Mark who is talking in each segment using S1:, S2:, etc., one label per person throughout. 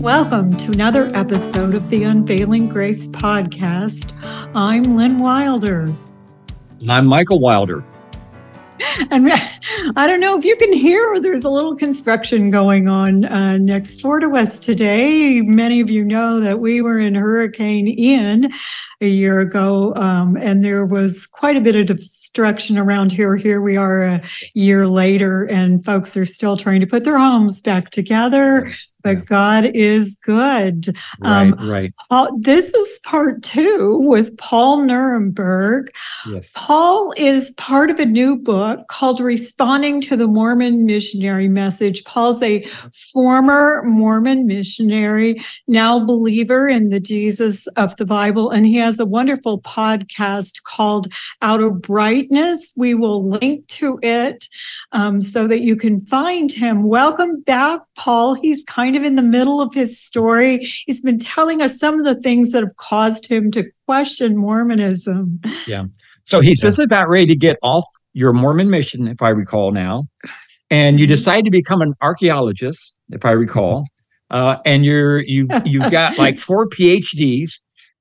S1: Welcome to another episode of the Unveiling Grace podcast. I'm Lynn Wilder.
S2: And I'm Michael Wilder.
S1: And I don't know if you can hear, there's a little construction going on uh, next door to us today. Many of you know that we were in Hurricane Ian a year ago, um, and there was quite a bit of destruction around here. Here we are a year later, and folks are still trying to put their homes back together but God is good.
S2: Um, right, right.
S1: Paul, this is part two with Paul Nurnberg.
S2: Yes.
S1: Paul is part of a new book called Responding to the Mormon Missionary Message. Paul's a former Mormon missionary, now believer in the Jesus of the Bible, and he has a wonderful podcast called Outer Brightness. We will link to it um, so that you can find him. Welcome back, Paul. He's kind of of in the middle of his story. He's been telling us some of the things that have caused him to question Mormonism.
S2: Yeah. So he says about ready to get off your Mormon mission, if I recall now. And you mm-hmm. decide to become an archaeologist, if I recall. Uh, and you're you've you've got like four PhDs,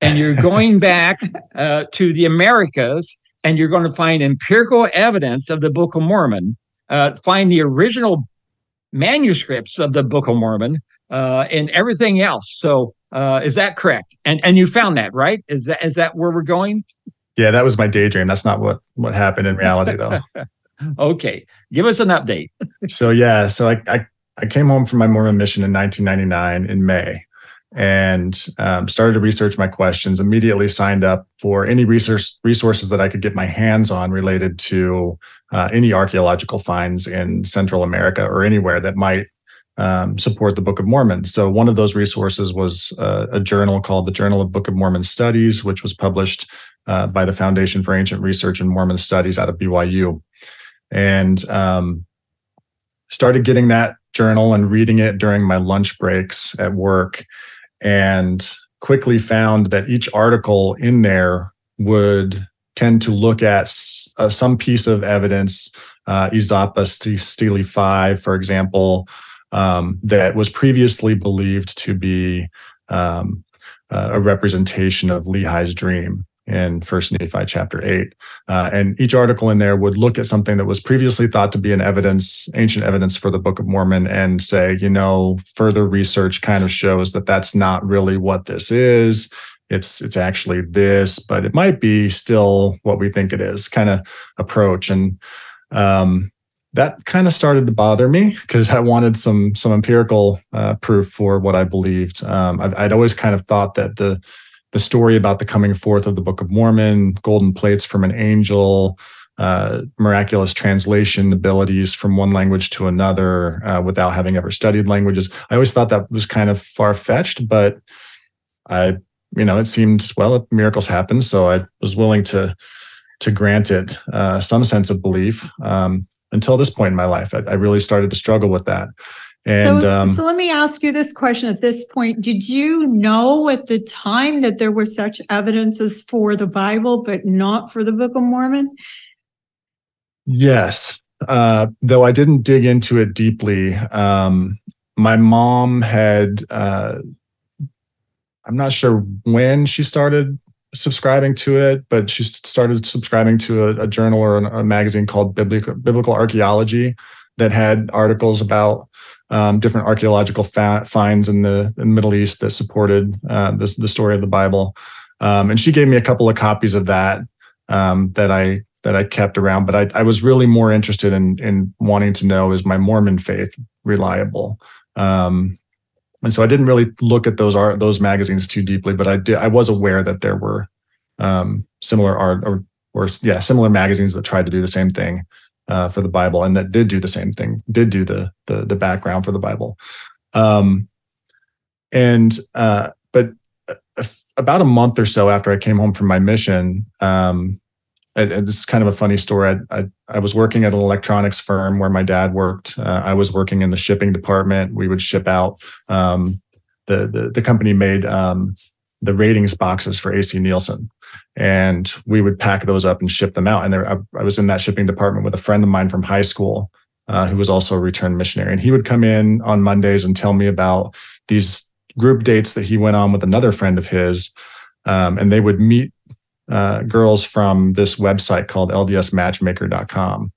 S2: and you're going back uh, to the Americas, and you're going to find empirical evidence of the Book of Mormon. Uh, find the original manuscripts of the Book of Mormon uh, and everything else. So uh, is that correct? And and you found that right? Is that is that where we're going?
S3: Yeah, that was my daydream. That's not what what happened in reality, though.
S2: okay, give us an update.
S3: so yeah, so I, I I came home from my Mormon mission in 1999 in May, and um, started to research my questions. Immediately signed up for any resources that I could get my hands on related to uh, any archaeological finds in Central America or anywhere that might um, support the Book of Mormon. So one of those resources was uh, a journal called the Journal of Book of Mormon Studies, which was published uh, by the Foundation for Ancient Research and Mormon Studies out of BYU, and um, started getting that journal and reading it during my lunch breaks at work and quickly found that each article in there would tend to look at uh, some piece of evidence, uh, Izapa Stele 5, for example, um, that was previously believed to be um, uh, a representation of Lehi's dream in First Nephi chapter eight, uh, and each article in there would look at something that was previously thought to be an evidence, ancient evidence for the Book of Mormon, and say, you know, further research kind of shows that that's not really what this is. It's it's actually this, but it might be still what we think it is. Kind of approach, and um, that kind of started to bother me because I wanted some some empirical uh, proof for what I believed. Um, I'd, I'd always kind of thought that the the story about the coming forth of the Book of Mormon, golden plates from an angel, uh, miraculous translation abilities from one language to another uh, without having ever studied languages. I always thought that was kind of far fetched, but I, you know, it seemed well, miracles happen, so I was willing to to grant it uh, some sense of belief. Um, until this point in my life, I, I really started to struggle with that.
S1: And so, um, so let me ask you this question at this point. Did you know at the time that there were such evidences for the Bible, but not for the Book of Mormon?
S3: Yes. Uh, though I didn't dig into it deeply. Um, my mom had, uh, I'm not sure when she started subscribing to it, but she started subscribing to a, a journal or a, a magazine called Biblical, Biblical Archaeology that had articles about um, different archaeological fa- finds in the, in the, Middle East that supported uh, the, the story of the Bible. Um, and she gave me a couple of copies of that um, that I that I kept around. But I, I was really more interested in in wanting to know is my Mormon faith reliable. Um, and so I didn't really look at those art those magazines too deeply, but I did I was aware that there were um, similar art or or yeah similar magazines that tried to do the same thing uh, for the Bible, and that did do the same thing, did do the the, the background for the Bible. Um, and uh, but about a month or so after I came home from my mission, um, this is kind of a funny story. I, I, I, was working at an electronics firm where my dad worked. Uh, I was working in the shipping department. We would ship out. Um, the, the the company made um, the ratings boxes for AC Nielsen, and we would pack those up and ship them out. And there, I, I, was in that shipping department with a friend of mine from high school uh, who was also a returned missionary, and he would come in on Mondays and tell me about these group dates that he went on with another friend of his, um, and they would meet uh, girls from this website called ldsmatchmaker.com.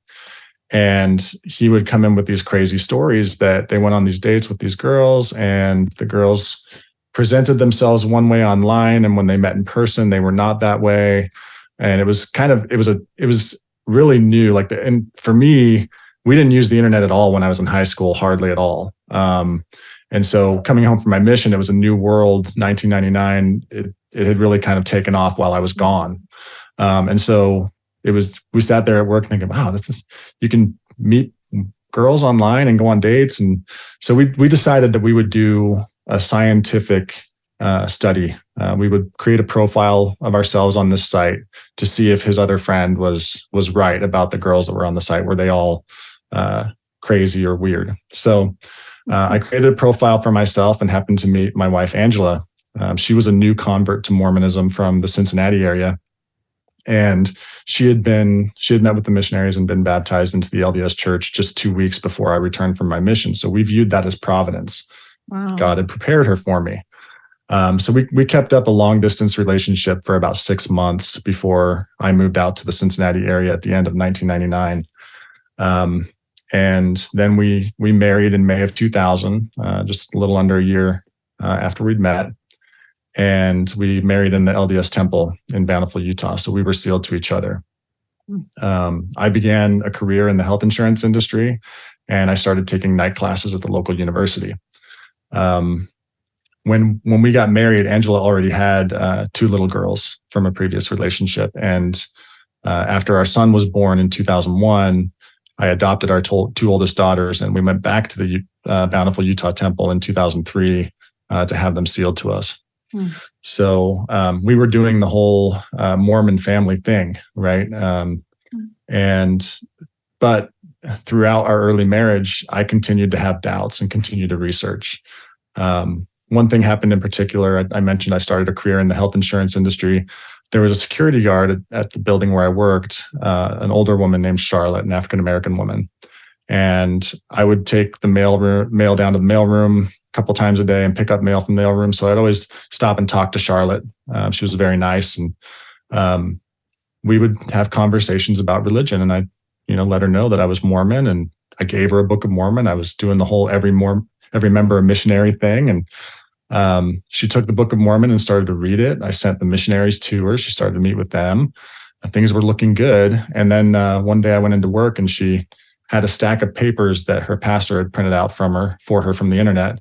S3: And he would come in with these crazy stories that they went on these dates with these girls, and the girls presented themselves one way online, and when they met in person, they were not that way. And it was kind of it was a it was really new. Like the and for me, we didn't use the internet at all when I was in high school, hardly at all. Um, and so coming home from my mission, it was a new world. 1999, it it had really kind of taken off while I was gone. Um, and so it was we sat there at work thinking, wow, this is you can meet girls online and go on dates. And so we we decided that we would do a scientific uh, study. Uh, we would create a profile of ourselves on this site to see if his other friend was was right about the girls that were on the site. Were they all uh, crazy or weird? So uh, I created a profile for myself and happened to meet my wife Angela. Um, she was a new convert to Mormonism from the Cincinnati area, and she had been she had met with the missionaries and been baptized into the LDS Church just two weeks before I returned from my mission. So we viewed that as providence. God had prepared her for me. Um, so we we kept up a long distance relationship for about six months before I moved out to the Cincinnati area at the end of 1999. Um, and then we we married in May of 2000, uh, just a little under a year uh, after we'd met. And we married in the LDS Temple in Bountiful, Utah. So we were sealed to each other. Um, I began a career in the health insurance industry, and I started taking night classes at the local university. Um, when when we got married, Angela already had uh, two little girls from a previous relationship, and uh, after our son was born in 2001, I adopted our to- two oldest daughters, and we went back to the uh, Bountiful Utah Temple in 2003 uh, to have them sealed to us. Hmm. So um, we were doing the whole uh, Mormon family thing, right? Um, hmm. And but throughout our early marriage, I continued to have doubts and continue to research. Um, one thing happened in particular. I, I, mentioned I started a career in the health insurance industry. There was a security guard at, at the building where I worked, uh, an older woman named Charlotte, an African American woman. And I would take the mail mail down to the mail room a couple times a day and pick up mail from the mail room. So I'd always stop and talk to Charlotte. Um, she was very nice, and um, we would have conversations about religion. And I, you know, let her know that I was Mormon, and I gave her a Book of Mormon. I was doing the whole every Mormon every member a missionary thing. And um, she took the Book of Mormon and started to read it. I sent the missionaries to her. She started to meet with them. Things were looking good. And then uh, one day I went into work and she had a stack of papers that her pastor had printed out from her for her from the internet.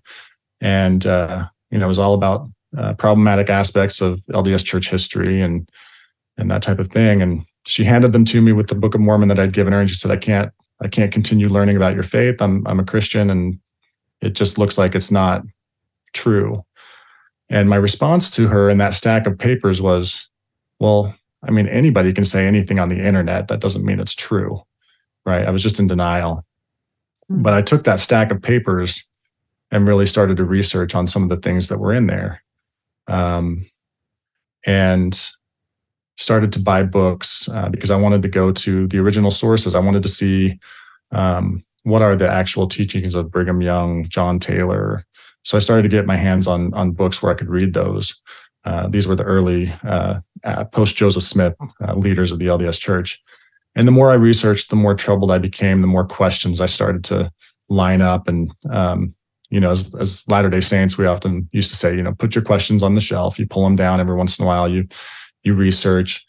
S3: And, uh, you know, it was all about uh, problematic aspects of LDS church history and, and that type of thing. And she handed them to me with the Book of Mormon that I'd given her. And she said, I can't, I can't continue learning about your faith. I'm, I'm a Christian and it just looks like it's not true. And my response to her in that stack of papers was, well, I mean, anybody can say anything on the internet. That doesn't mean it's true. Right. I was just in denial. Mm-hmm. But I took that stack of papers and really started to research on some of the things that were in there. Um, and started to buy books uh, because I wanted to go to the original sources. I wanted to see um, what are the actual teachings of Brigham Young, John Taylor. So I started to get my hands on on books where I could read those. Uh, these were the early uh, uh post Joseph Smith uh, leaders of the LDS Church. And the more I researched, the more troubled I became. The more questions I started to line up. And um, you know, as, as Latter Day Saints, we often used to say, you know, put your questions on the shelf. You pull them down every once in a while. You you research,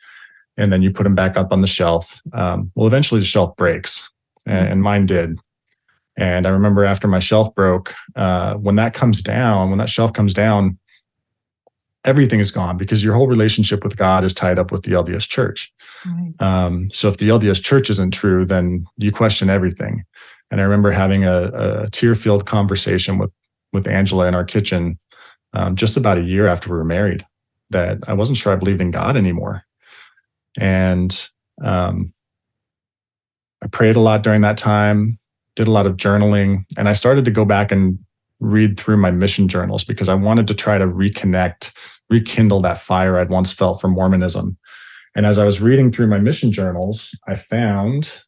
S3: and then you put them back up on the shelf. Um, well, eventually the shelf breaks, and mine did. And I remember after my shelf broke, uh, when that comes down, when that shelf comes down, everything is gone because your whole relationship with God is tied up with the LDS church. Right. Um, so if the LDS church isn't true, then you question everything. And I remember having a, a tear-filled conversation with with Angela in our kitchen um, just about a year after we were married that I wasn't sure I believed in God anymore. And um, I prayed a lot during that time, did a lot of journaling, and I started to go back and read through my mission journals because I wanted to try to reconnect, rekindle that fire I'd once felt for Mormonism. And as I was reading through my mission journals, I found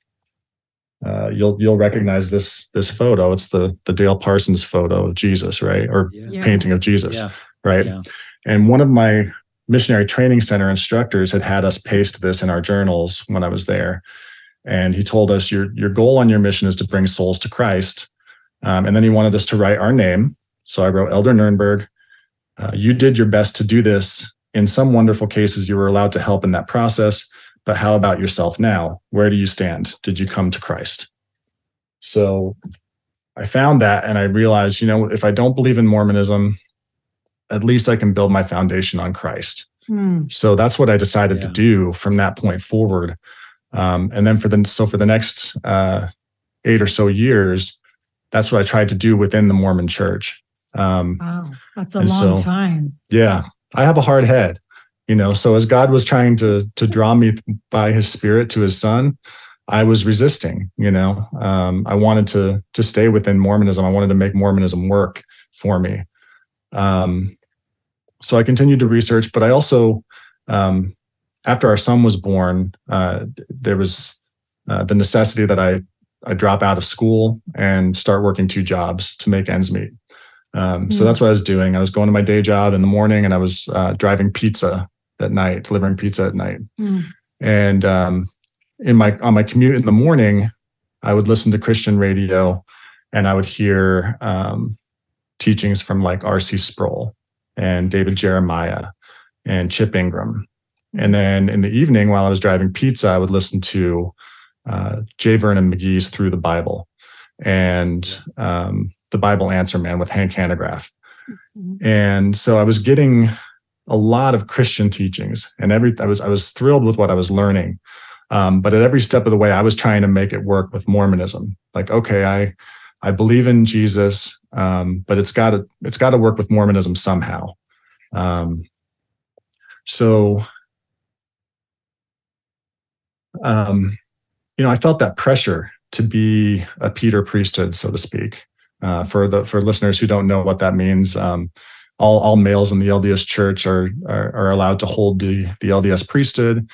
S3: uh, you'll you'll recognize this this photo. It's the the Dale Parsons photo of Jesus, right? Or
S2: Yeah.
S3: painting of Jesus,
S2: Yeah.
S3: right?
S2: Yeah.
S3: And one of my missionary training center instructors had had us paste this in our journals when I was there, and he told us your your goal on your mission is to bring souls to Christ, um, and then he wanted us to write our name. So I wrote Elder Nurnberg. Uh, you did your best to do this. In some wonderful cases, you were allowed to help in that process. But how about yourself now? Where do you stand? Did you come to Christ? So I found that and I realized, you know, if I don't believe in Mormonism, at least I can build my foundation on Christ.
S1: Hmm.
S3: So that's what I decided to do from that point forward. Um, and then for the so for the next uh, eight or so years, that's what I tried to do within the Mormon Church. Um,
S1: Wow, that's a long
S3: so-
S1: time.
S3: yeah, I have a hard head, you know. So as God was trying to to draw me by His Spirit to His Son, I was resisting. You know, um, I wanted to to stay within Mormonism. I wanted to make Mormonism work for me. Um, so I continued to research, but I also, um, after our son was born, uh, there was uh, the necessity that I I drop out of school and start working two jobs to make ends meet. Um, so
S1: Hmm.
S3: that's what I was doing. I was going to my day job in the morning, and I was uh, driving pizza at night, delivering pizza at night.
S1: Hmm.
S3: And um, in my on my commute in the morning, I would listen to Christian radio, and I would hear um, teachings from like R.C. Sproul and David Jeremiah and Chip Ingram. And then in the evening, while I was driving pizza, I would listen to uh, J. Vernon McGee's Through the Bible and um, the Bible Answer Man with Hank Hanegraaff. And so I was getting a lot of Christian teachings, and every I was I was thrilled with what I was learning. Um, but at every step of the way, I was trying to make it work with Mormonism. Like, okay, I I believe in Jesus, um, but it's got to it's got to work with Mormonism somehow. Um, so, um, you know, I felt that pressure to be a Peter priesthood, so to speak. Uh, for the for listeners who don't know what that means, um, all all males in the LDS Church are are, are allowed to hold the the LDS priesthood,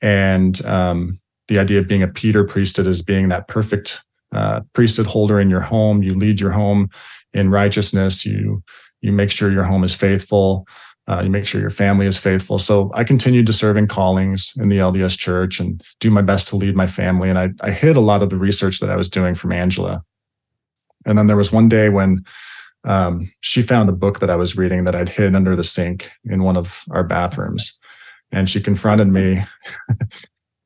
S3: and um, the idea of being a Peter priesthood is being that perfect uh, priesthood holder in your home. You lead your home in righteousness. You you make sure your home is faithful. Uh, you make sure your family is faithful. So I continued to serve in callings in the LDS Church and do my best to lead my family. And I I hid a lot of the research that I was doing from Angela. And then there was one day when um, she found a book that I was reading that I'd hid under the sink in one of our bathrooms. And she confronted me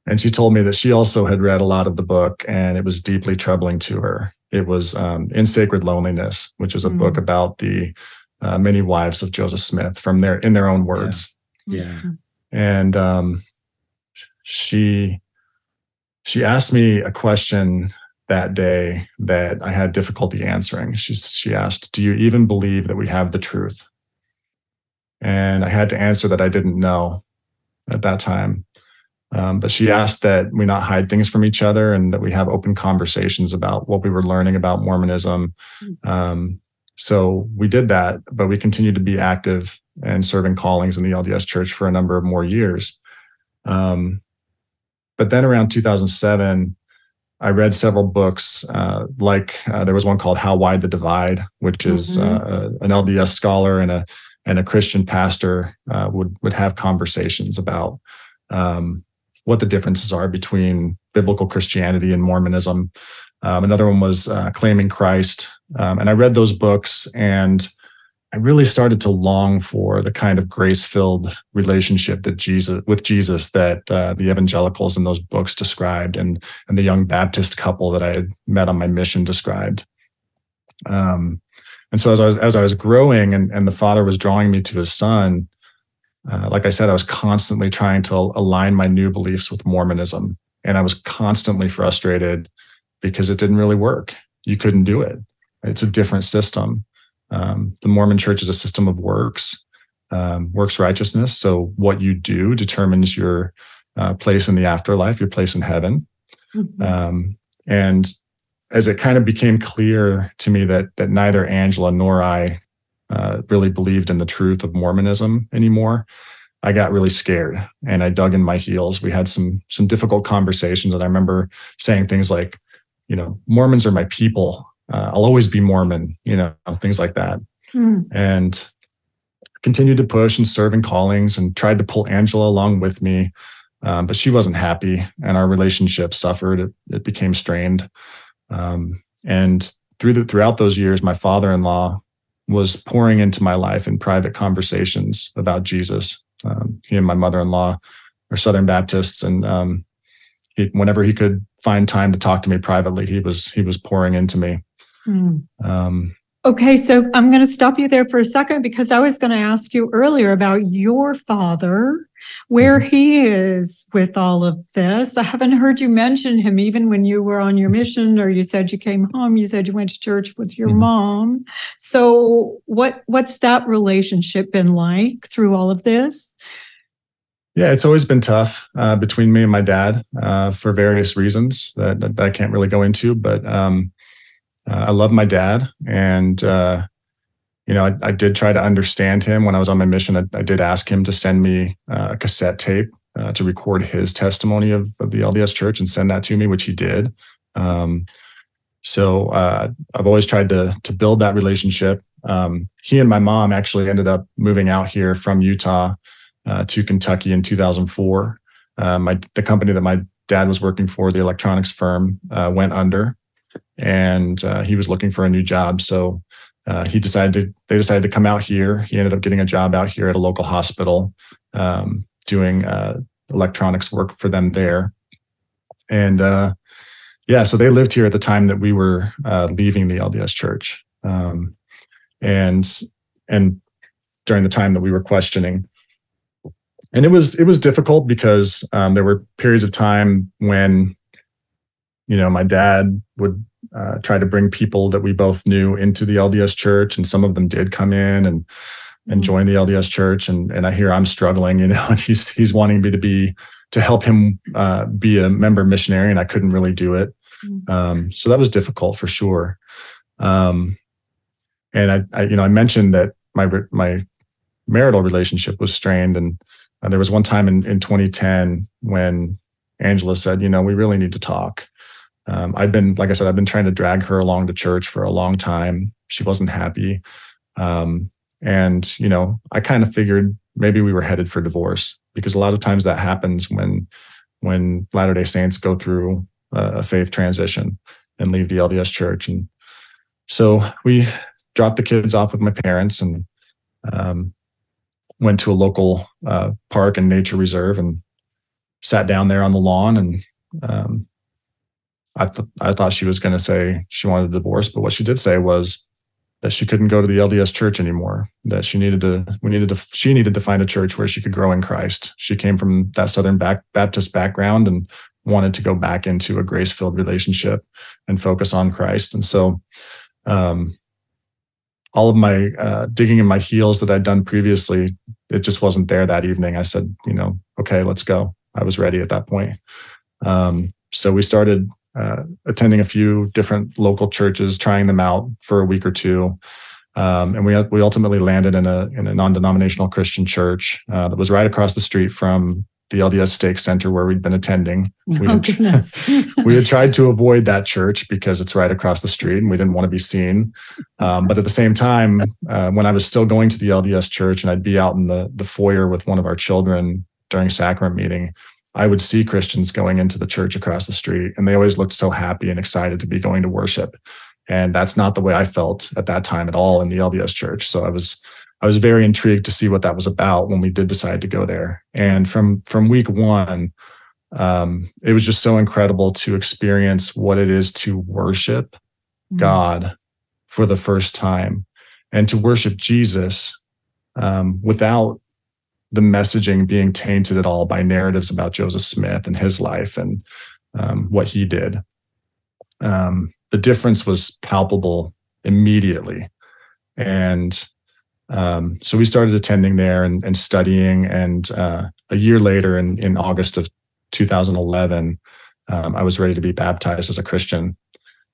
S3: and she told me that she also had read a lot of the book and it was deeply troubling to her. It was um, In Sacred Loneliness, which is a
S1: Mm.
S3: book about the uh, many wives of Joseph Smith from their in their own words
S2: Yeah.
S3: and um, she she asked me a question that day that I had difficulty answering. She she asked, "Do you even believe that we have the truth?" And I had to answer that I didn't know at that time. Um, but she asked that we not hide things from each other and that we have open conversations about what we were learning about Mormonism. Um, so we did that, but we continued to be active and serving callings in the LDS Church for a number of more years. Um, but then around 2007, I read several books. Uh, like uh, there was one called "How Wide the Divide," which is
S1: Mhm.
S3: uh, an LDS scholar and a and a Christian pastor uh, would would have conversations about um, what the differences are between biblical Christianity and Mormonism. Um, another one was uh, "Claiming Christ," um, and I read those books and I really started to long for the kind of grace-filled relationship that Jesus with Jesus that uh, the evangelicals in those books described, and and the young Baptist couple that I had met on my mission described. Um, and so as I was as I was growing, and and the Father was drawing me to His Son, uh, like I said, I was constantly trying to align my new beliefs with Mormonism, and I was constantly frustrated because it didn't really work. You couldn't do it. It's a different system. Um, the Mormon church is a system of works, um, works righteousness. So what you do determines your uh, place in the afterlife, your place in heaven.
S1: Mhm.
S3: Um, and as it kind of became clear to me that that neither Angela nor I uh, really believed in the truth of Mormonism anymore, I got really scared and I dug in my heels. We had some some difficult conversations, and I remember saying things like, you know, Mormons are my people. Uh, I'll always be Mormon, you know, things like that. Mm. And continued to push and serve in callings and tried to pull Angela along with me. Um, but she wasn't happy and our relationship suffered. It, it became strained. Um, and through the, throughout those years, my father-in-law was pouring into my life in private conversations about Jesus. Um, he and my mother-in-law are Southern Baptists, and um, he, whenever he could find time to talk to me privately, he was he was pouring into me.
S1: Mm. Um, okay, so I'm going to stop you there for a second because I was going to ask you earlier about your father, where mm-hmm. he is with all of this. I haven't heard you mention him even when you were on your mission, or you said you came home. You said you went to church with your mm-hmm. mom. So what what's that relationship been like through all of this?
S3: Yeah, it's always been tough uh, between me and my dad uh, for various reasons that, that, I can't really go into. But um, uh, I love my dad, and uh, you know, I, I, did try to understand him when I was on my mission. I, I did ask him to send me uh, a cassette tape uh, to record his testimony of, of, the LDS Church and send that to me, which he did. Um, so I've always tried to to build that relationship. Um, he and my mom actually ended up moving out here from Utah uh, to Kentucky in 2004. Uh, my the company that my dad was working for, the electronics firm, uh, went under, and uh, he was looking for a new job. So uh, he decided to, they decided to come out here. He ended up getting a job out here at a local hospital, um, doing uh, electronics work for them there. And yeah, so they lived here at the time that we were leaving the LDS Church, um, and and during the time that we were questioning and it was it was difficult because um, there were periods of time when you know my dad would uh, try to bring people that we both knew into the LDS church, and some of them did come in and and mm-hmm. join the LDS church. And and I hear I'm struggling, you know, and he's he's wanting me to be to help him uh, be a member missionary, and I couldn't really do it. Mm. Um, so that was difficult for sure. Um, and I, I, you know, I mentioned that my my marital relationship was strained, and uh, there was one time in, in 2010 when Angela said, you know, we really need to talk. Um, I've been, like I said, I've been trying to drag her along to church for a long time. She wasn't happy. Um, and, you know, I kind of figured maybe we were headed for divorce because a lot of times that happens when, when Latter day Saints go through a, a faith transition and leave the LDS church. And so we dropped the kids off with my parents and um, went to a local uh, park and nature reserve and sat down there on the lawn and um, I, th- I thought she was going to say she wanted a divorce, but what she did say was that she couldn't go to the LDS church anymore. That she needed to, we needed to, she needed to find a church where she could grow in Christ. She came from that Southern back, Baptist background and wanted to go back into a grace filled relationship and focus on Christ. And so, um, all of my uh, digging in my heels that I'd done previously, it just wasn't there that evening. I said, you know, okay, let's go. I was ready at that point. Um, so we started uh, attending a few different local churches, trying them out for a week or two. Um, and we we ultimately landed in a in a non-denominational Christian church uh, that was right across the street from the LDS Stake Center where we'd been attending. We, oh, had, we had tried to avoid that church because it's right across the street and we didn't want to be seen. Um, but at the same time, uh, when I was still going to the LDS church and I'd be out in the, the foyer with one of our children during sacrament meeting, I would see Christians going into the church across the street and they always looked so happy and excited to be going to worship. And that's not the way I felt at that time at all in the LDS church. So I was I was very intrigued to see what that was about when we did decide to go there. And from from week one, um, it was just so incredible to experience what it is to worship mm-hmm. God for the first time and to worship Jesus um, without the messaging being tainted at all by narratives about Joseph Smith and his life and um, what he did. Um, the difference was palpable immediately. And um, so we started attending there and, and studying. And uh, a year later, in, in August of 2011, um, I was ready to be baptized as a Christian.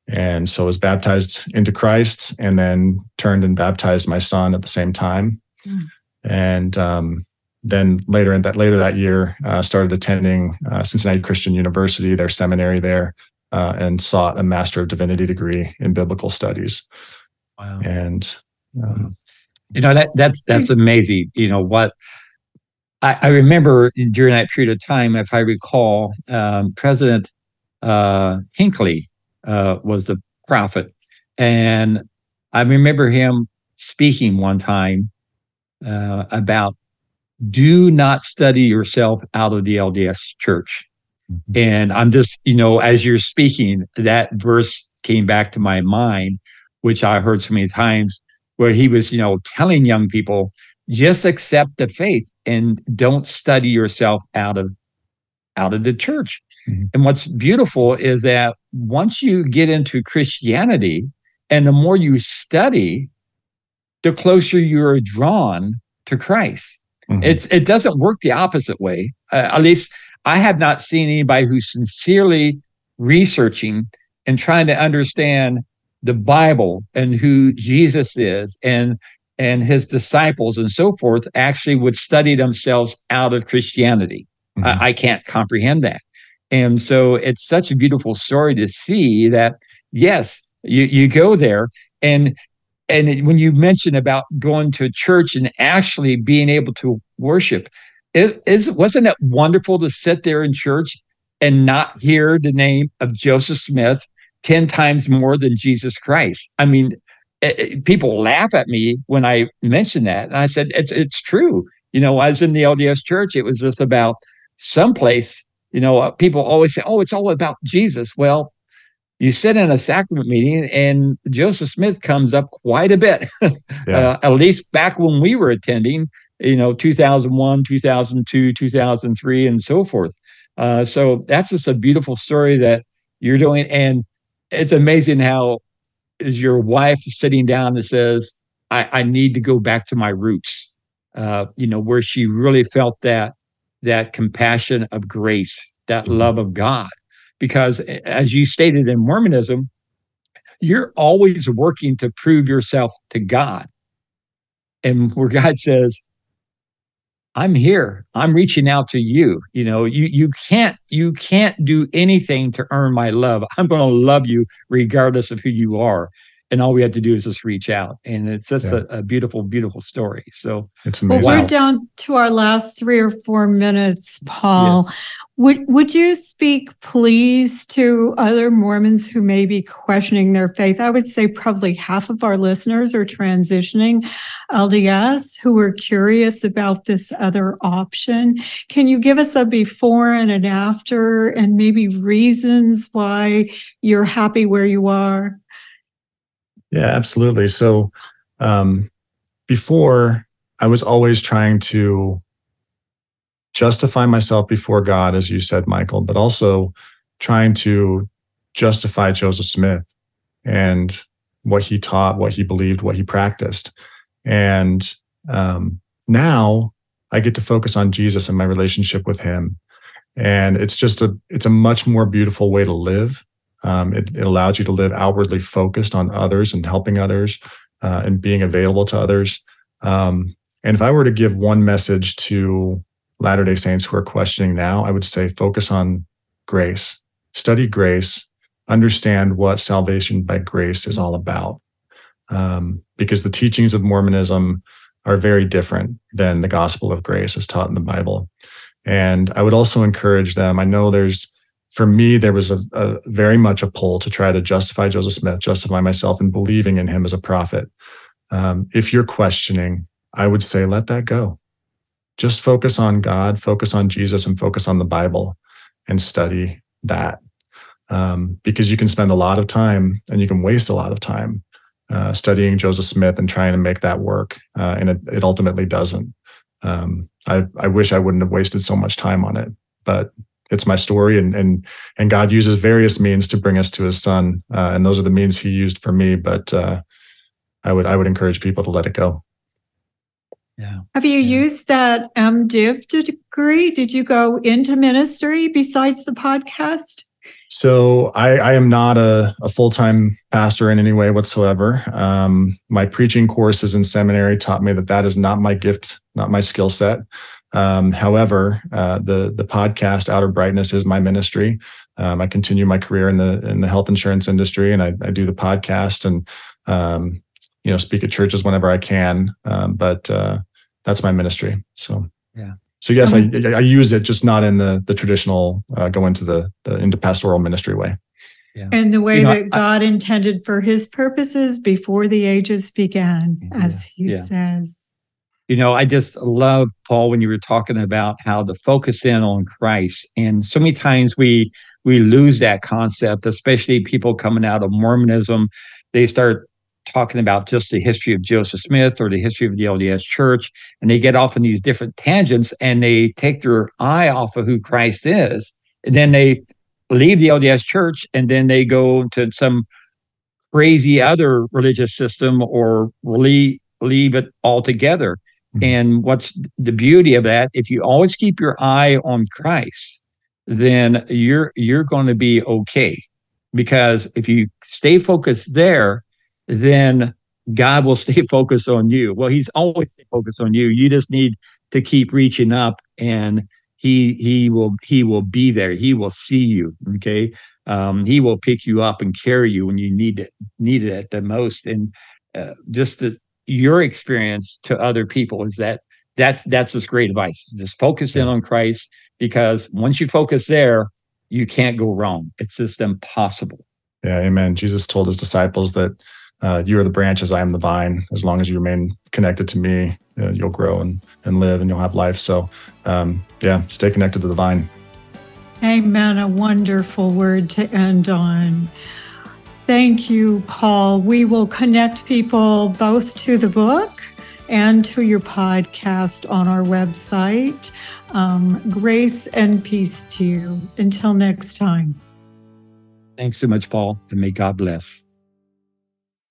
S3: And so I was baptized into Christ and then turned and baptized my son at the same time. Mm. And um, then later in that later that year, uh, started attending uh, Cincinnati Christian University, their seminary there, uh, and sought a Master of Divinity degree in biblical studies.
S2: Wow.
S3: And um,
S2: you know that that's that's amazing. You know what I, I remember during that period of time, if I recall, um, President uh, Hinckley uh, was the prophet, and I remember him speaking one time uh, about do not study yourself out of the LDS church. Mm-hmm. And I'm just, you know, as you're speaking, that verse came back to my mind, which I heard so many times, where he was, you know, telling young people, just accept the faith and don't study yourself out of out of the church. Mm-hmm. And what's beautiful is that once you get into Christianity and the more you study, the closer you're drawn to Christ. Mm-hmm. It's it doesn't work the opposite way. Uh, at least I have not seen anybody who's sincerely researching and trying to understand the Bible and who Jesus is and and his disciples and so forth actually would study themselves out of Christianity. Mm-hmm. I, I can't comprehend that. And so it's such a beautiful story to see that, yes, you, you go there and and it, when you mention about going to church and actually being able to worship, it is wasn't it wonderful to sit there in church and not hear the name of Joseph Smith 10 times more than Jesus Christ? I mean, it, it, people laugh at me when I mention that. And I said, it's, it's true. You know, I was in the LDS church. It was just about someplace, you know, uh, people always say, oh, it's all about Jesus. Well, you sit in a sacrament meeting and Joseph Smith comes up quite a bit, yeah. uh, at least back when we were attending, you know, 2001, 2002, 2003, and so forth. Uh, so that's just a beautiful story that you're doing. And it's amazing how is your wife sitting down and says, I, I need to go back to my roots, uh, you know, where she really felt that that compassion of grace, that mm-hmm. love of God. Because as you stated in Mormonism, you're always working to prove yourself to God. And where God says, I'm here. I'm reaching out to you. You know, you you can't you can't do anything to earn my love. I'm going to love you regardless of who you are. And all we have to do is just reach out. And it's just yeah. a, a, beautiful, beautiful story. So
S3: it's amazing.
S1: Well, we're down to our last three or four minutes, Paul. Yes. Would would you speak, please, to other Mormons who may be questioning their faith? I would say probably half of our listeners are transitioning LDS who are curious about this other option. Can you give us a before and an after, and maybe reasons why you're happy where you are?
S3: Yeah, absolutely. So, um, before I was always trying to justify myself before God, as you said, Michael, but also trying to justify Joseph Smith and what he taught, what he believed, what he practiced. And um, now I get to focus on Jesus and my relationship with him. And it's just a it's a much more beautiful way to live. Um, it, it, allows you to live outwardly focused on others and helping others uh, and being available to others. Um, and if I were to give one message to Latter day Saints who are questioning now, I would say focus on grace, study grace, understand what salvation by grace is all about. Um, because the teachings of Mormonism are very different than the gospel of grace as taught in the Bible. And I would also encourage them. I know there's, for me, there was a, a very much a pull to try to justify Joseph Smith, justify myself in believing in him as a prophet. Um, if you're questioning, I would say let that go just focus on God, focus on Jesus, and focus on the Bible and study that. Um, because you can spend a lot of time and you can waste a lot of time uh, studying Joseph Smith and trying to make that work. Uh, and it, it ultimately doesn't. Um, I, I wish I wouldn't have wasted so much time on it, but it's my story and and and God uses various means to bring us to his son. Uh, and those are the means he used for me. But uh, I would I would encourage people to let it go.
S1: Yeah. Have you yeah. used that MDiv degree? Did you go into ministry besides the podcast?
S3: So I, I am not a, a full time pastor in any way whatsoever. Um, my preaching courses in seminary taught me that that is not my gift, not my skill set. Um, however, uh, the the podcast Outer Brightness is my ministry. um, I continue my career in the in the health insurance industry, and I, I do the podcast and um, you know speak at churches whenever I can. Um, but uh, that's my ministry. So
S2: yeah.
S3: So yes, I, I use it, just not in the the traditional uh, go into the, the into pastoral ministry way.
S1: Yeah. And the way you know, that God intended for His purposes before the ages began, yeah, as He yeah. says.
S2: You know, I just love Paul when you were talking about how to focus in on Christ, and so many times we we lose that concept, especially people coming out of Mormonism. They start talking about just the history of Joseph Smith or the history of the LDS church, and they get off on these different tangents and they take their eye off of who Christ is. And then they leave the LDS church and then they go to some crazy other religious system or leave, leave it altogether. Mm-hmm. And what's the beauty of that? If you always keep your eye on Christ, then you're you're going to be okay. Because if you stay focused there, then God will stay focused on you. Well, He's always focused on you. You just need to keep reaching up, and He He will He will be there. He will see you. Okay, um, He will pick you up and carry you when you need it need it at the most. And uh, just the, your experience to other people is that that's that's just great advice. Just focus in on Christ because once you focus there, you can't go wrong. It's just impossible.
S3: Yeah, amen. Jesus told his disciples that uh, you are the branches, I am the vine. As long as you remain connected to me, uh, you'll grow and, and live and you'll have life. So, um, yeah, stay connected to the vine.
S1: Amen. A wonderful word to end on. Thank you, Paul. We will connect people both to the book and to your podcast on our website. Um, grace and peace to you. Until next time.
S2: Thanks so much, Paul, and may God bless.